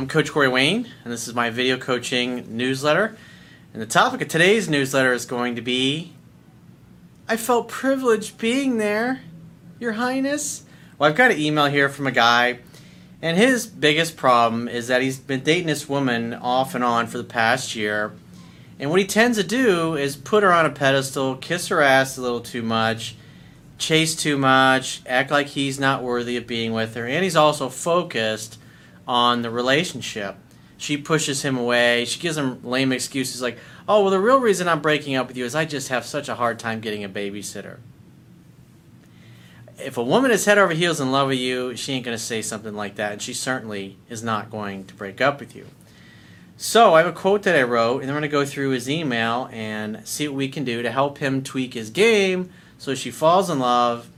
I'm Coach Corey Wayne, and this is my video coaching newsletter. And the topic of today's newsletter is going to be I felt privileged being there, Your Highness. Well, I've got an email here from a guy, and his biggest problem is that he's been dating this woman off and on for the past year. And what he tends to do is put her on a pedestal, kiss her ass a little too much, chase too much, act like he's not worthy of being with her, and he's also focused on the relationship. She pushes him away. She gives him lame excuses like, oh, well, the real reason I'm breaking up with you is I just have such a hard time getting a babysitter. If a woman is head over heels in love with you, she ain't going to say something like that, and she certainly is not going to break up with you. So, I have a quote that I wrote, and I'm going to go through his email and see what we can do to help him tweak his game so she falls in love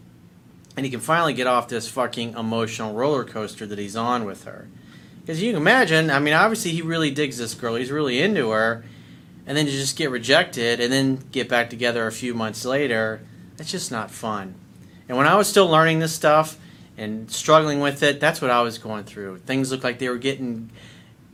and he can finally get off this fucking emotional roller coaster that he's on with her. Because you can imagine, I mean, obviously he really digs this girl, he's really into her, and then to just get rejected and then get back together a few months later, that's just not fun. And when I was still learning this stuff and struggling with it, that's what I was going through. Things looked like they were getting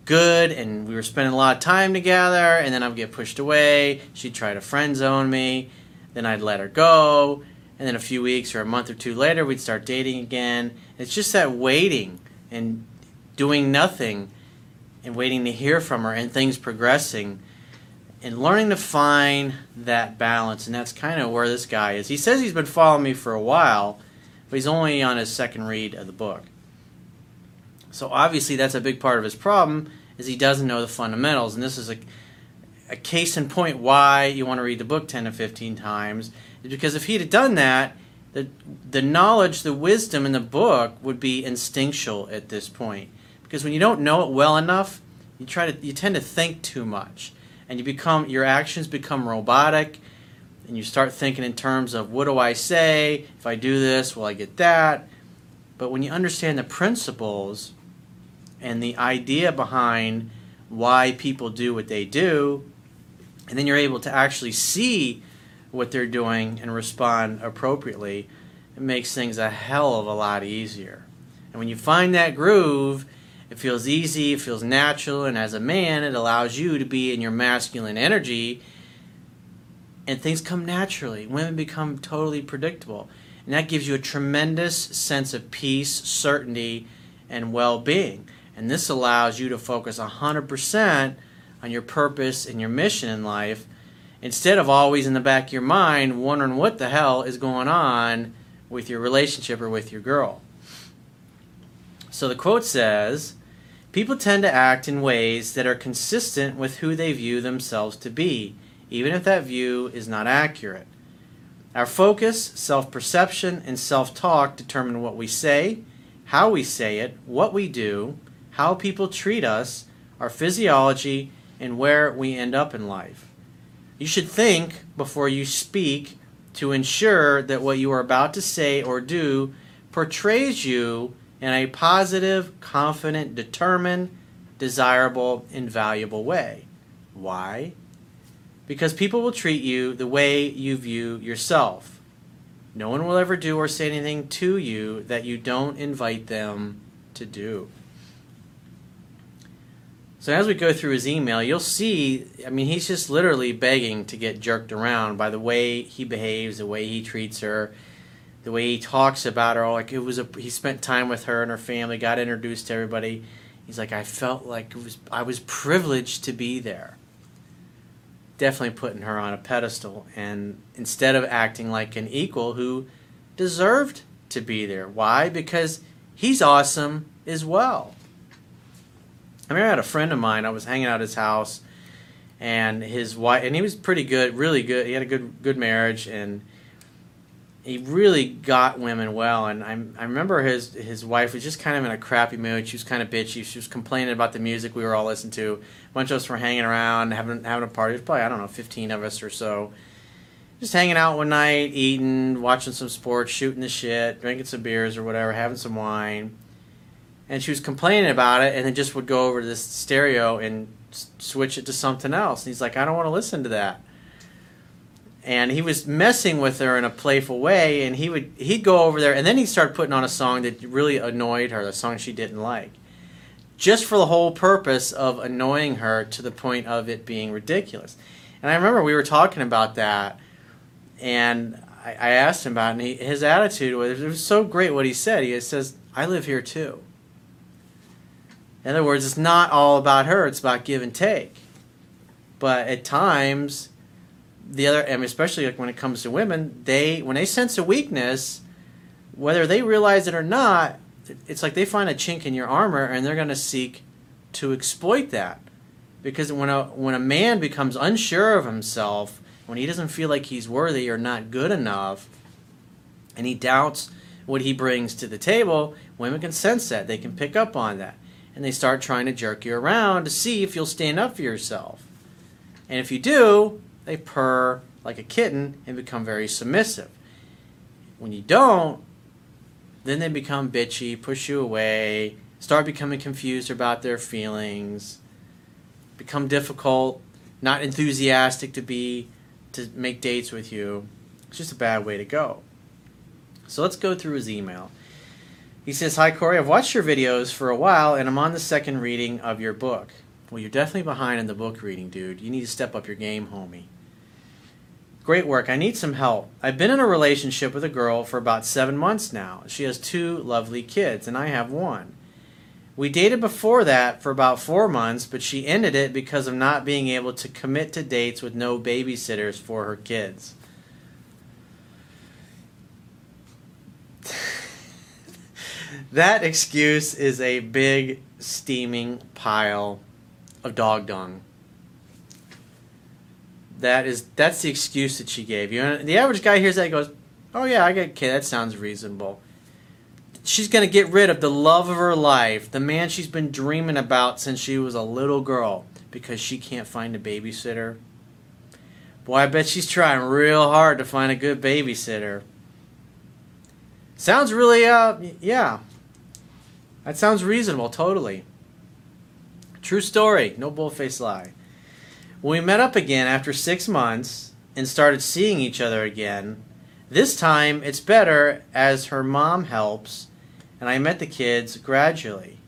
good and we were spending a lot of time together, and then I'd get pushed away. She'd try to friend zone me, then I'd let her go, and then a few weeks or a month or two later, we'd start dating again. It's just that waiting and doing nothing and waiting to hear from her and things progressing and learning to find that balance. And that's kind of where this guy is. He says he's been following me for a while but he's only on his second read of the book. So obviously that's a big part of his problem is he doesn't know the fundamentals. And this is a, a case in point why you want to read the book 10 to 15 times because if he'd have done that the, the knowledge the wisdom in the book would be instinctual at this point because when you don't know it well enough, you try to you tend to think too much, and you become your actions become robotic, and you start thinking in terms of what do I say? If I do this, will I get that? But when you understand the principles and the idea behind why people do what they do, and then you're able to actually see what they're doing and respond appropriately, it makes things a hell of a lot easier. And when you find that groove, it feels easy, it feels natural, and as a man, it allows you to be in your masculine energy and things come naturally. Women become totally predictable. And that gives you a tremendous sense of peace, certainty, and well being. And this allows you to focus 100% on your purpose and your mission in life instead of always in the back of your mind wondering what the hell is going on with your relationship or with your girl. So the quote says People tend to act in ways that are consistent with who they view themselves to be, even if that view is not accurate. Our focus, self perception, and self talk determine what we say, how we say it, what we do, how people treat us, our physiology, and where we end up in life. You should think before you speak to ensure that what you are about to say or do portrays you in a positive, confident, determined, desirable, and valuable way. Why? Because people will treat you the way you view yourself. No one will ever do or say anything to you that you don't invite them to do. So as we go through his email, you'll see, I mean, he's just literally begging to get jerked around by the way he behaves, the way he treats her, the way he talks about her, like it was a he spent time with her and her family, got introduced to everybody. He's like, I felt like it was I was privileged to be there. Definitely putting her on a pedestal, and instead of acting like an equal who deserved to be there. Why? Because he's awesome as well. I mean, I had a friend of mine. I was hanging out at his house, and his wife, and he was pretty good, really good. He had a good good marriage, and he really got women well, and I, I remember his his wife was just kind of in a crappy mood. She was kind of bitchy. She was complaining about the music we were all listening to. A bunch of us were hanging around, having having a party. Probably I don't know, fifteen of us or so, just hanging out one night, eating, watching some sports, shooting the shit, drinking some beers or whatever, having some wine. And she was complaining about it, and then just would go over to this stereo and switch it to something else. And he's like, I don't want to listen to that and he was messing with her in a playful way and he would he'd go over there and then he'd start putting on a song that really annoyed her the song she didn't like just for the whole purpose of annoying her to the point of it being ridiculous. And I remember we were talking about that, and I, I asked him about it, and he, his attitude was it was so great what he said. He says, I live here too. In other words, it's not all about her, it's about give and take. But at times, the other, mean, especially like when it comes to women, they when they sense a weakness, whether they realize it or not, it's like they find a chink in your armor and they're going to seek to exploit that. Because when a when a man becomes unsure of himself, when he doesn't feel like he's worthy or not good enough, and he doubts what he brings to the table, women can sense that. They can pick up on that. And they start trying to jerk you around to see if you'll stand up for yourself. And if you do, they purr like a kitten and become very submissive. When you don't, then they become bitchy, push you away, start becoming confused about their feelings, become difficult, not enthusiastic to be to make dates with you. It's just a bad way to go. So let's go through his email. He says, Hi Corey, I've watched your videos for a while and I'm on the second reading of your book. Well, you're definitely behind in the book reading, dude. You need to step up your game, homie. Great work. I need some help. I've been in a relationship with a girl for about seven months now. She has two lovely kids, and I have one. We dated before that for about four months, but she ended it because of not being able to commit to dates with no babysitters for her kids. That excuse is a big, steaming pile of dog dung that is that's the excuse that she gave you. And the average guy hears that goes, "Oh yeah, I get okay, that sounds reasonable." She's going to get rid of the love of her life, the man she's been dreaming about since she was a little girl because she can't find a babysitter. Boy, I bet she's trying real hard to find a good babysitter. Sounds really uh yeah. That sounds reasonable, totally. True story, no bullface lie. When we met up again after six months and started seeing each other again, this time it's better as her mom helps and I met the kids gradually.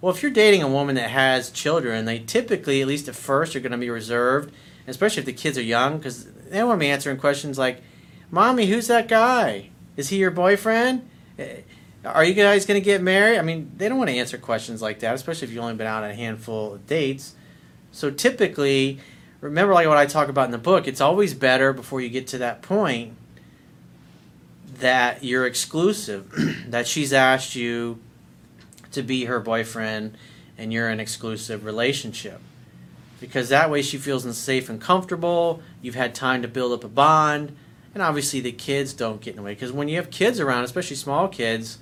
Well, if you're dating a woman that has children, they typically, at least at first, are going to be reserved, especially if the kids are young, because they want to be answering questions like, Mommy, who's that guy? Is he your boyfriend? Eh, Are you guys going to get married? I mean, they don't want to answer questions like that, especially if you've only been out on a handful of dates. So typically, remember like what I talk about in the book, it's always better before you get to that point that you're exclusive, that she's asked you to be her boyfriend and you're in an exclusive relationship. Because that way she feels safe and comfortable, you've had time to build up a bond, and obviously the kids don't get in the way. Because when you have kids around, especially small kids,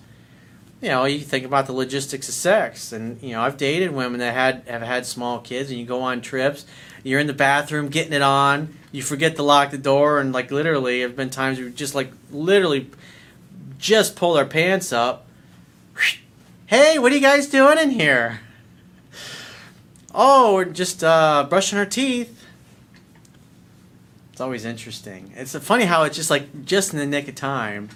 you know, you think about the logistics of sex, and you know, I've dated women that had have had small kids, and you go on trips, you're in the bathroom getting it on, you forget to lock the door, and like literally, have been times we just like literally just pull our pants up. Hey, what are you guys doing in here? Oh, we're just uh, brushing our teeth. It's always interesting. It's funny how it's just like just in the nick of time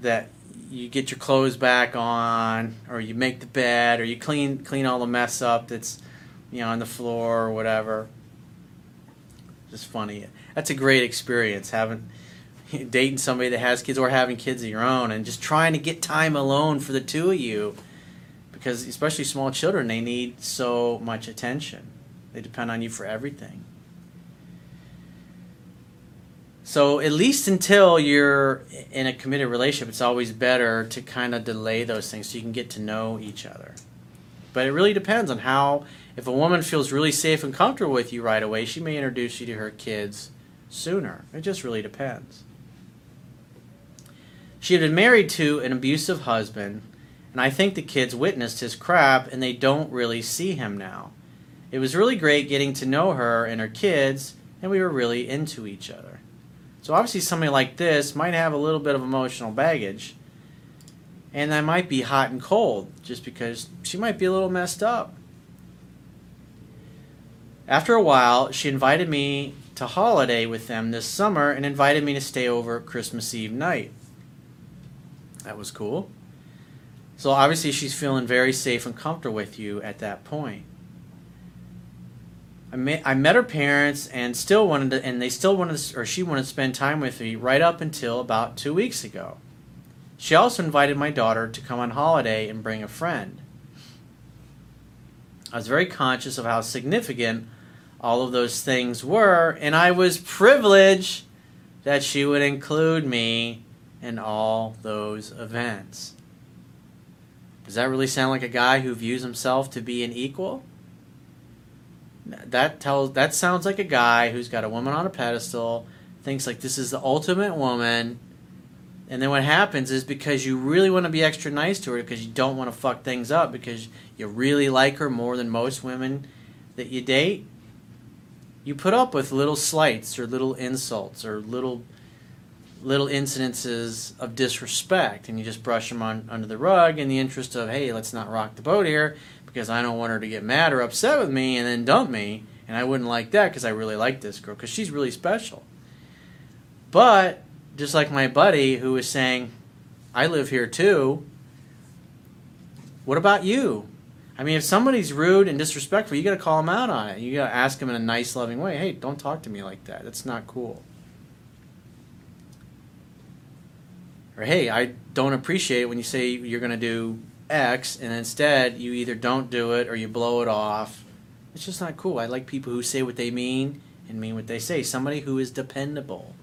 that you get your clothes back on, or you make the bed, or you clean clean all the mess up that's you know on the floor or whatever. Just funny. That's a great experience having dating somebody that has kids or having kids of your own, and just trying to get time alone for the two of you, because especially small children, they need so much attention. They depend on you for everything. So at least until you're in a committed relationship, it's always better to kind of delay those things so you can get to know each other. But it really depends on how. If a woman feels really safe and comfortable with you right away, she may introduce you to her kids sooner. It just really depends. She had been married to an abusive husband, and I think the kids witnessed his crap and they don't really see him now. It was really great getting to know her and her kids, and we were really into each other. So obviously somebody like this might have a little bit of emotional baggage. And that might be hot and cold just because she might be a little messed up. After a while, she invited me to holiday with them this summer and invited me to stay over Christmas Eve night. That was cool. So obviously she's feeling very safe and comfortable with you at that point. I met, I met her parents and still wanted to, and they still wanted to, or she wanted to spend time with me right up until about two weeks ago. She also invited my daughter to come on holiday and bring a friend. I was very conscious of how significant all of those things were, and I was privileged that she would include me in all those events. Does that really sound like a guy who views himself to be an equal? That tells that sounds like a guy who's got a woman on a pedestal, thinks like this is the ultimate woman, and then what happens is because you really want to be extra nice to her because you don't want to fuck things up because you really like her more than most women that you date, you put up with little slights or little insults or little little incidences of disrespect and you just brush them on under the rug in the interest of hey let's not rock the boat here because i don't want her to get mad or upset with me and then dump me and i wouldn't like that because i really like this girl because she's really special but just like my buddy who was saying i live here too what about you I mean, if somebody's rude and disrespectful, you got to call them out on it. You got to ask them in a nice, loving way. Hey, don't talk to me like that. That's not cool. Or hey, I don't appreciate when you say you're going to do X, and instead you either don't do it or you blow it off. It's just not cool. I like people who say what they mean and mean what they say. Somebody who is dependable.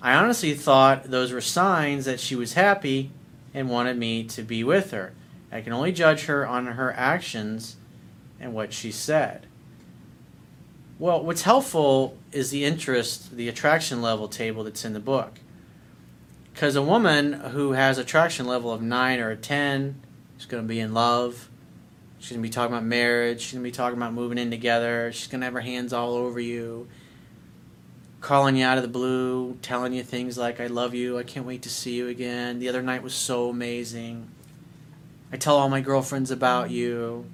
I honestly thought those were signs that she was happy and wanted me to be with her. I can only judge her on her actions and what she said. Well, what's helpful is the interest, the attraction level table that's in the book. Because a woman who has attraction level of 9 or a 10 is going to be in love. She's going to be talking about marriage. She's going to be talking about moving in together. She's going to have her hands all over you, calling you out of the blue, telling you things like, I love you. I can't wait to see you again. The other night was so amazing. I tell all my girlfriends about you.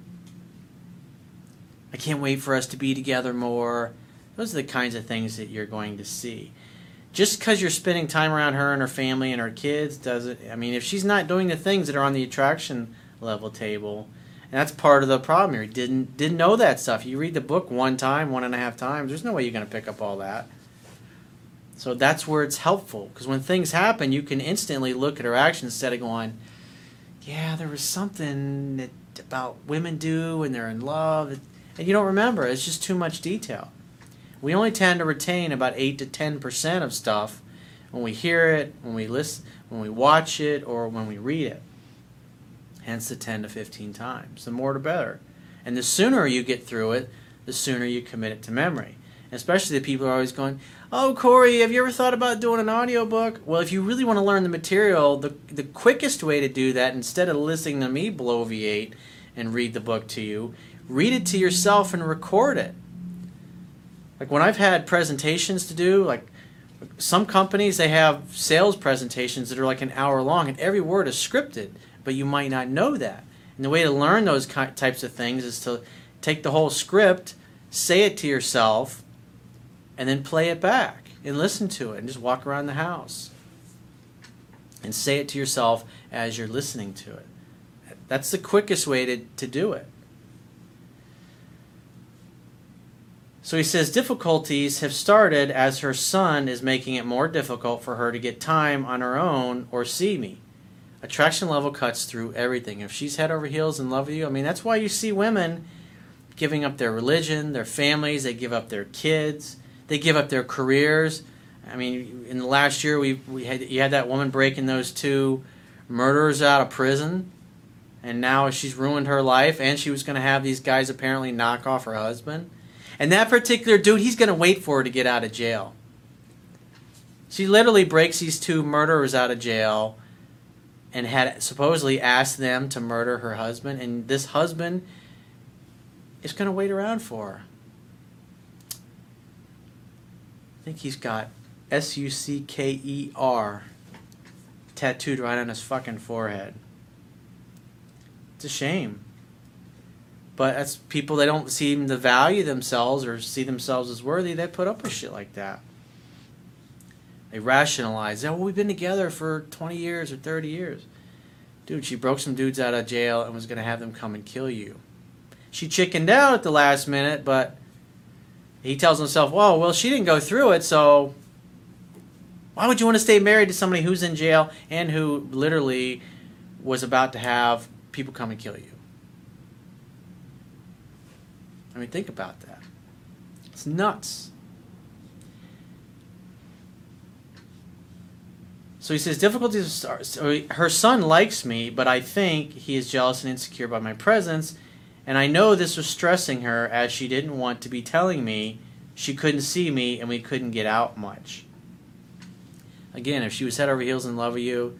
I can't wait for us to be together more. Those are the kinds of things that you're going to see. Just because you're spending time around her and her family and her kids doesn't. I mean, if she's not doing the things that are on the attraction level table, and that's part of the problem here. Didn't didn't know that stuff. You read the book one time, one and a half times. There's no way you're going to pick up all that. So that's where it's helpful because when things happen, you can instantly look at her actions instead of going, yeah, there was something that about women do when they're in love, and you don't remember. It's just too much detail. We only tend to retain about eight to ten percent of stuff when we hear it, when we listen, when we watch it, or when we read it. Hence the ten to fifteen times. The more the better. And the sooner you get through it, the sooner you commit it to memory. Especially the people are always going, oh corey have you ever thought about doing an audiobook well if you really want to learn the material the, the quickest way to do that instead of listening to me bloviate and read the book to you read it to yourself and record it like when i've had presentations to do like some companies they have sales presentations that are like an hour long and every word is scripted but you might not know that and the way to learn those types of things is to take the whole script say it to yourself and then play it back and listen to it and just walk around the house and say it to yourself as you're listening to it. That's the quickest way to, to do it. So he says difficulties have started as her son is making it more difficult for her to get time on her own or see me. Attraction level cuts through everything. If she's head over heels in love with you, I mean, that's why you see women giving up their religion, their families, they give up their kids, they give up their careers. I mean, in the last year, we we had you had that woman breaking those two murderers out of prison, and now she's ruined her life, and she was going to have these guys apparently knock off her husband, and that particular dude, he's going to wait for her to get out of jail. She literally breaks these two murderers out of jail, and had supposedly asked them to murder her husband, and this husband is going to wait around for her. I think he's got S U C K E R tattooed right on his fucking forehead. It's a shame. But that's people they don't seem to value themselves or see themselves as worthy, they put up with shit like that. They rationalize, oh, we've been together for 20 years or 30 years. Dude, she broke some dudes out of jail and was going to have them come and kill you. She chickened out at the last minute, but he tells himself, well, well, she didn't go through it, so why would you want to stay married to somebody who's in jail and who literally was about to have people come and kill you? I mean, think about that. It's nuts. So he says, difficulties. So her son likes me, but I think he is jealous and insecure by my presence, and I know this was stressing her as she didn't want to be telling me she couldn't see me and we couldn't get out much. Again, if she was head over heels in love with you,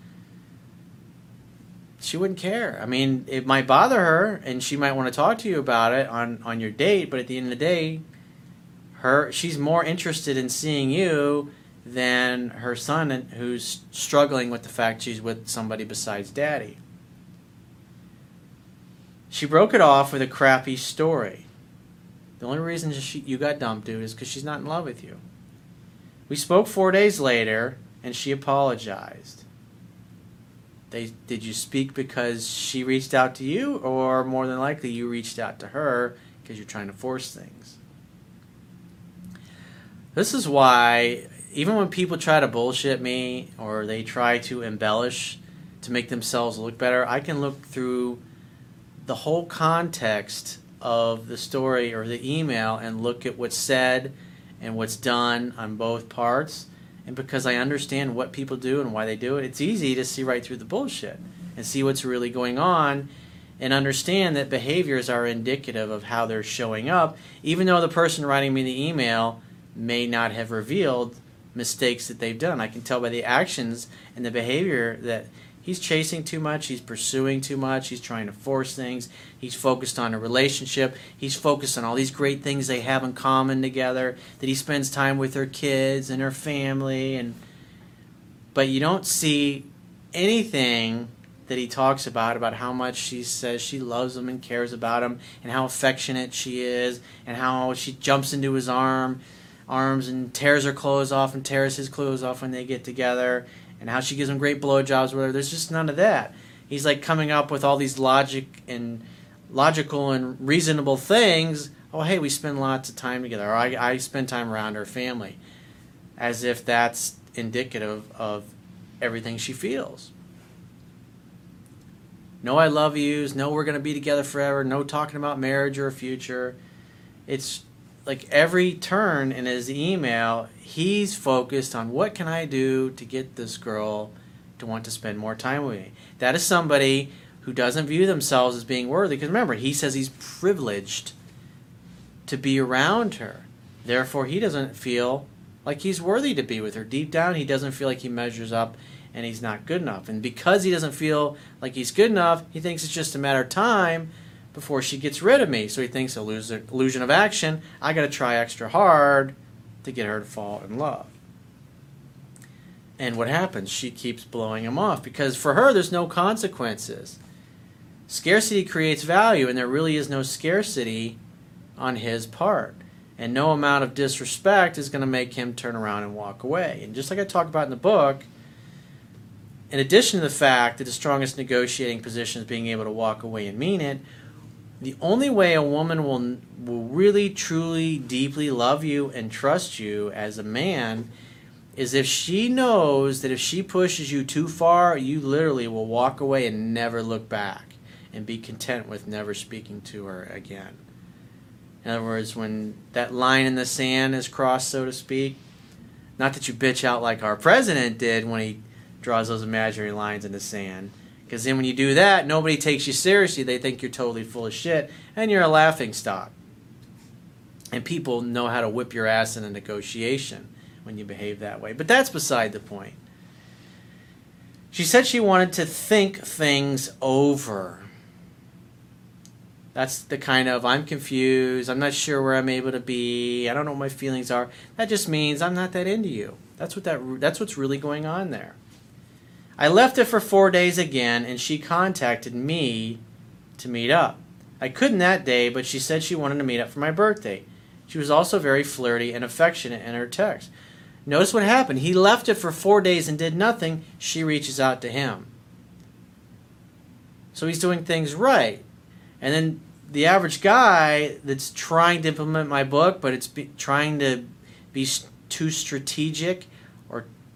she wouldn't care. I mean, it might bother her, and she might want to talk to you about it on on your date. But at the end of the day, her she's more interested in seeing you than her son, who's struggling with the fact she's with somebody besides daddy. She broke it off with a crappy story. The only reason she, you got dumped, dude, is because she's not in love with you. We spoke four days later, and she apologized. They did you speak because she reached out to you, or more than likely you reached out to her because you're trying to force things. This is why even when people try to bullshit me or they try to embellish to make themselves look better, I can look through the whole context of the story or the email and look at what's said and what's done on both parts. And because I understand what people do and why they do it, it's easy to see right through the bullshit and see what's really going on and understand that behaviors are indicative of how they're showing up, even though the person writing me the email may not have revealed mistakes that they've done. I can tell by the actions and the behavior that he's chasing too much, he's pursuing too much, he's trying to force things, he's focused on a relationship, he's focused on all these great things they have in common together, that he spends time with her kids and her family. And but you don't see anything that he talks about about how much she says she loves him and cares about him and how affectionate she is and how she jumps into his arm arms and tears her clothes off and tears his clothes off when they get together and how she gives him great blowjobs whatever. There's just none of that. He's like coming up with all these logic and logical and reasonable things. Oh hey we spend lots of time together. Or i, I spend time around her family. As if that's indicative of everything she feels. No i love yous. No we're going to be together forever. No talking about marriage or a future. It's like every turn in his email, he's focused on what can I do to get this girl to want to spend more time with me. That is somebody who doesn't view themselves as being worthy. Because remember, he says he's privileged to be around her. Therefore, he doesn't feel like he's worthy to be with her. Deep down, he doesn't feel like he measures up and he's not good enough. And because he doesn't feel like he's good enough, he thinks it's just a matter of time before she gets rid of me. So he thinks illusion of action. I got to try extra hard to get her to fall in love. And what happens? She keeps blowing him off because for her, there's no consequences. Scarcity creates value, and there really is no scarcity on his part. And no amount of disrespect is going to make him turn around and walk away. And just like I talk about in the book, in addition to the fact that the strongest negotiating position is being able to walk away and mean it, the only way a woman will will really truly deeply love you and trust you as a man is if she knows that if she pushes you too far, you literally will walk away and never look back and be content with never speaking to her again. In other words, when that line in the sand is crossed, so to speak, not that you bitch out like our president did when he draws those imaginary lines in the sand, because then when you do that, nobody takes you seriously. They think you're totally full of shit and you're a laughing stock. And people know how to whip your ass in a negotiation when you behave that way. But that's beside the point. She said she wanted to think things over. That's the kind of I'm confused, I'm not sure where I'm able to be, I don't know what my feelings are. That just means I'm not that into you. That's what that that's what's really going on there. I left it for four days again, and she contacted me to meet up. I couldn't that day, but she said she wanted to meet up for my birthday. She was also very flirty and affectionate in her text. Notice what happened. He left it for four days and did nothing. She reaches out to him. So he's doing things right. And then the average guy that's trying to implement my book, but it's be, trying to be too strategic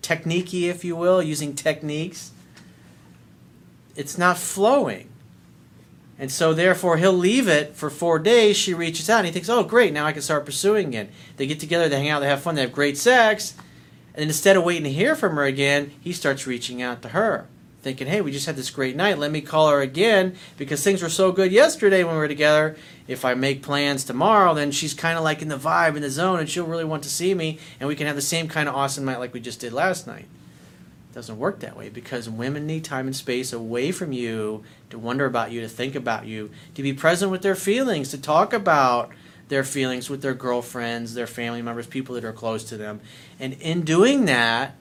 techniquey, if you will, using techniques, it's not flowing. And so, therefore, he'll leave it for four days. She reaches out and he thinks, oh, great, now I can start pursuing again. They get together, they hang out, they have fun, they have great sex. And instead of waiting to hear from her again, he starts reaching out to her thinking, hey, we just had this great night. Let me call her again because things were so good yesterday when we were together. If I make plans tomorrow, then she's kind of like in the vibe, in the zone, and she'll really want to see me, and we can have the same kind of awesome night like we just did last night. It doesn't work that way because women need time and space away from you to wonder about you, to think about you, to be present with their feelings, to talk about their feelings with their girlfriends, their family members, people that are close to them. And in doing that,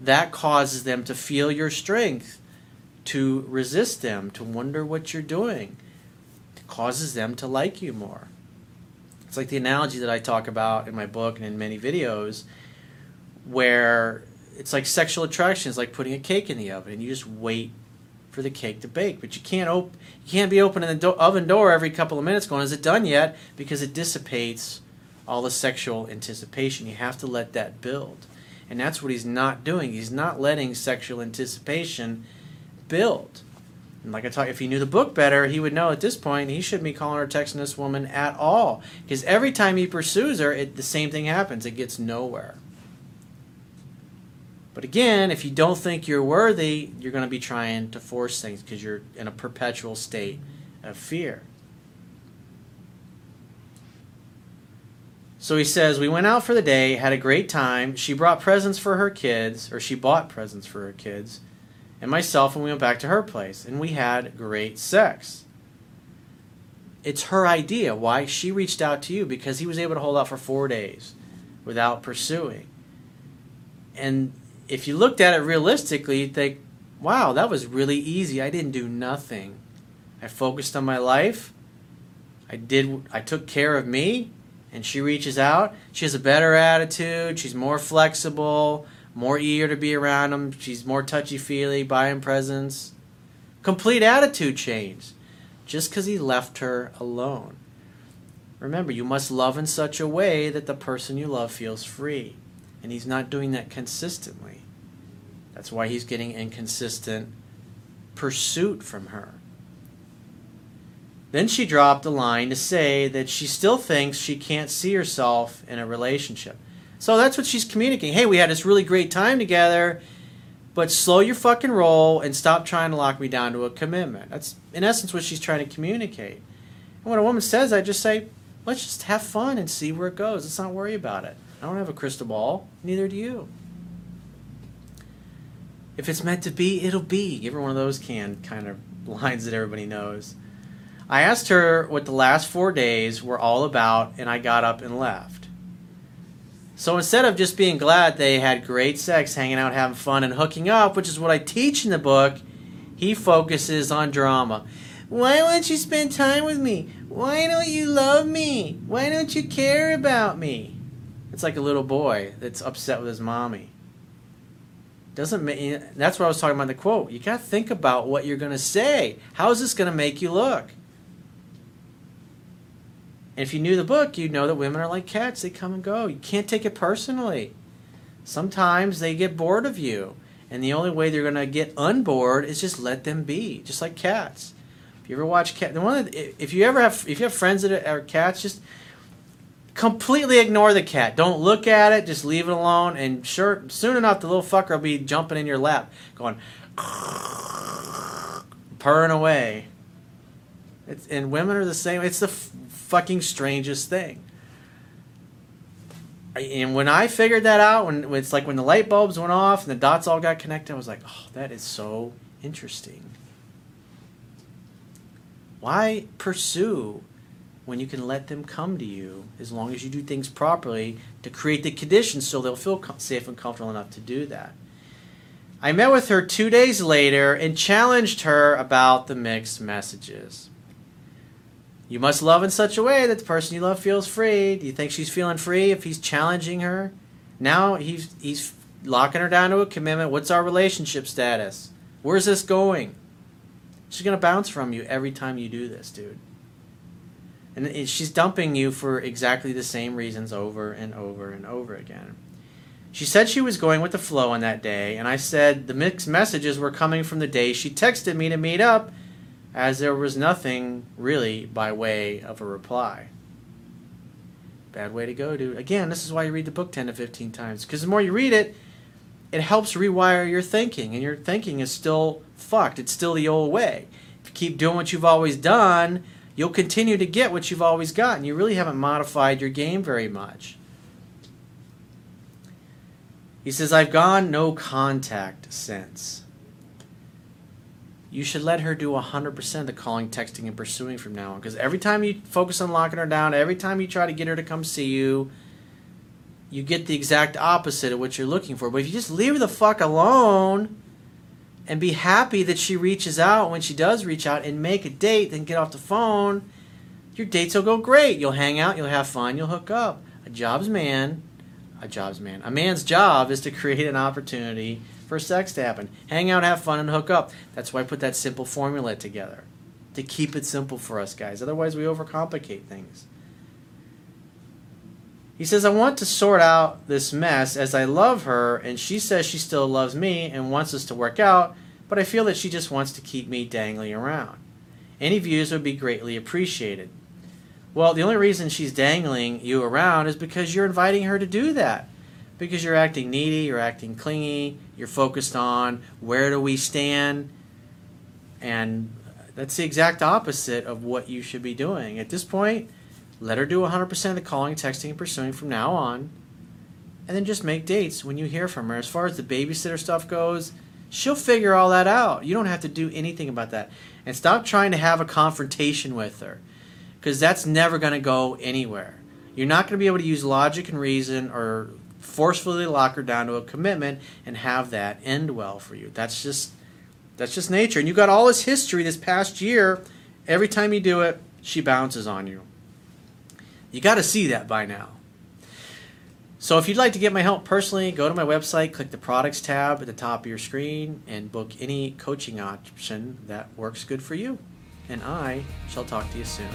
that causes them to feel your strength, to resist them, to wonder what you're doing. It causes them to like you more. It's like the analogy that I talk about in my book and in many videos, where it's like sexual attraction is like putting a cake in the oven and you just wait for the cake to bake. But you can't op- you can't be opening the do- oven door every couple of minutes going, is it done yet? Because it dissipates all the sexual anticipation. You have to let that build. And that's what he's not doing. He's not letting sexual anticipation build. And like I talked, if he knew the book better, he would know at this point he shouldn't be calling or texting this woman at all. Because every time he pursues her, it, the same thing happens. It gets nowhere. But again, if you don't think you're worthy, you're going to be trying to force things because you're in a perpetual state of fear. So he says, We went out for the day, had a great time. She brought presents for her kids, or she bought presents for her kids, and myself, and we went back to her place, and we had great sex. It's her idea why she reached out to you because he was able to hold out for four days without pursuing. And if you looked at it realistically, you'd think, wow, that was really easy. I didn't do nothing. I focused on my life. I did I took care of me and she reaches out, she has a better attitude, she's more flexible, more eager to be around him, she's more touchy feely, buying presents. Complete attitude change just because he left her alone. Remember, you must love in such a way that the person you love feels free. And he's not doing that consistently. That's why he's getting inconsistent pursuit from her. Then she dropped a line to say that she still thinks she can't see herself in a relationship. So that's what she's communicating. Hey, we had this really great time together, but slow your fucking roll and stop trying to lock me down to a commitment. That's in essence what she's trying to communicate. And when a woman says that, just say, let's just have fun and see where it goes. Let's not worry about it. I don't have a crystal ball. Neither do you. If it's meant to be, it'll be. Give her one of those canned kind of lines that everybody knows. I asked her what the last four days were all about, and I got up and left. So instead of just being glad they had great sex, hanging out, having fun, and hooking up, which is what I teach in the book, he focuses on drama. Why won't you spend time with me? Why don't you love me? Why don't you care about me? It's like a little boy that's upset with his mommy. Doesn't make, that's what I was talking about in the quote. You got to think about what you're going to say. How is this going to make you look? And if you knew the book, you'd know that women are like cats. They come and go. You can't take it personally. Sometimes they get bored of you. And the only way they're going to get unbored is just let them be, just like cats. If you ever watch cat, the one if you ever have if you have friends that are cats, just completely ignore the cat. Don't look at it. Just leave it alone. And sure, soon enough, the little fucker will be jumping in your lap, going purring away. It's, and women are the same. It's the fucking strangest thing. And when I figured that out, when, it's like when the light bulbs went off and the dots all got connected, I was like, oh, that is so interesting. Why pursue when you can let them come to you as long as you do things properly to create the conditions so they'll feel safe and comfortable enough to do that? I met with her two days later and challenged her about the mixed messages. You must love in such a way that the person you love feels free. Do you think she's feeling free if he's challenging her? Now he's he's locking her down to a commitment. What's our relationship status? Where's this going? She's gonna bounce from you every time you do this, dude. And she's dumping you for exactly the same reasons over and over and over again. She said she was going with the flow on that day, and I said the mixed messages were coming from the day she texted me to meet up, as there was nothing really by way of a reply. Bad way to go, dude. Again, this is why you read the book 10 to 15 times, because the more you read it, it helps rewire your thinking, and your thinking is still fucked. It's still the old way. If you keep doing what you've always done, you'll continue to get what you've always gotten. You really haven't modified your game very much. He says, I've gone no contact since. You should let her do 100% of the calling, texting, and pursuing from now on. Because every time you focus on locking her down, every time you try to get her to come see you, you get the exact opposite of what you're looking for. But if you just leave her the fuck alone and be happy that she reaches out when she does reach out and make a date, then get off the phone, your dates will go great. You'll hang out, you'll have fun, you'll hook up. A job's man, a job's man. A man's job is to create an opportunity for sex to happen. Hang out, have fun, and hook up. That's why I put that simple formula together. To keep it simple for us guys. Otherwise, we overcomplicate things. He says, I want to sort out this mess as I love her, and she says she still loves me and wants us to work out, but I feel that she just wants to keep me dangling around. Any views would be greatly appreciated. Well, the only reason she's dangling you around is because you're inviting her to do that. Because you're acting needy, you're acting clingy, you're focused on where do we stand, and that's the exact opposite of what you should be doing. At this point, let her do 100% of the calling, texting, and pursuing from now on. And then just make dates when you hear from her. As far as the babysitter stuff goes, she'll figure all that out. You don't have to do anything about that. And stop trying to have a confrontation with her because that's never going to go anywhere. You're not going to be able to use logic and reason or forcefully lock her down to a commitment and have that end well for you. That's just that's just nature. And you got all this history this past year. Every time you do it, she bounces on you. You got to see that by now. So if you'd like to get my help personally, go to my website, click the products tab at the top of your screen, and book any coaching option that works good for you. And I shall talk to you soon.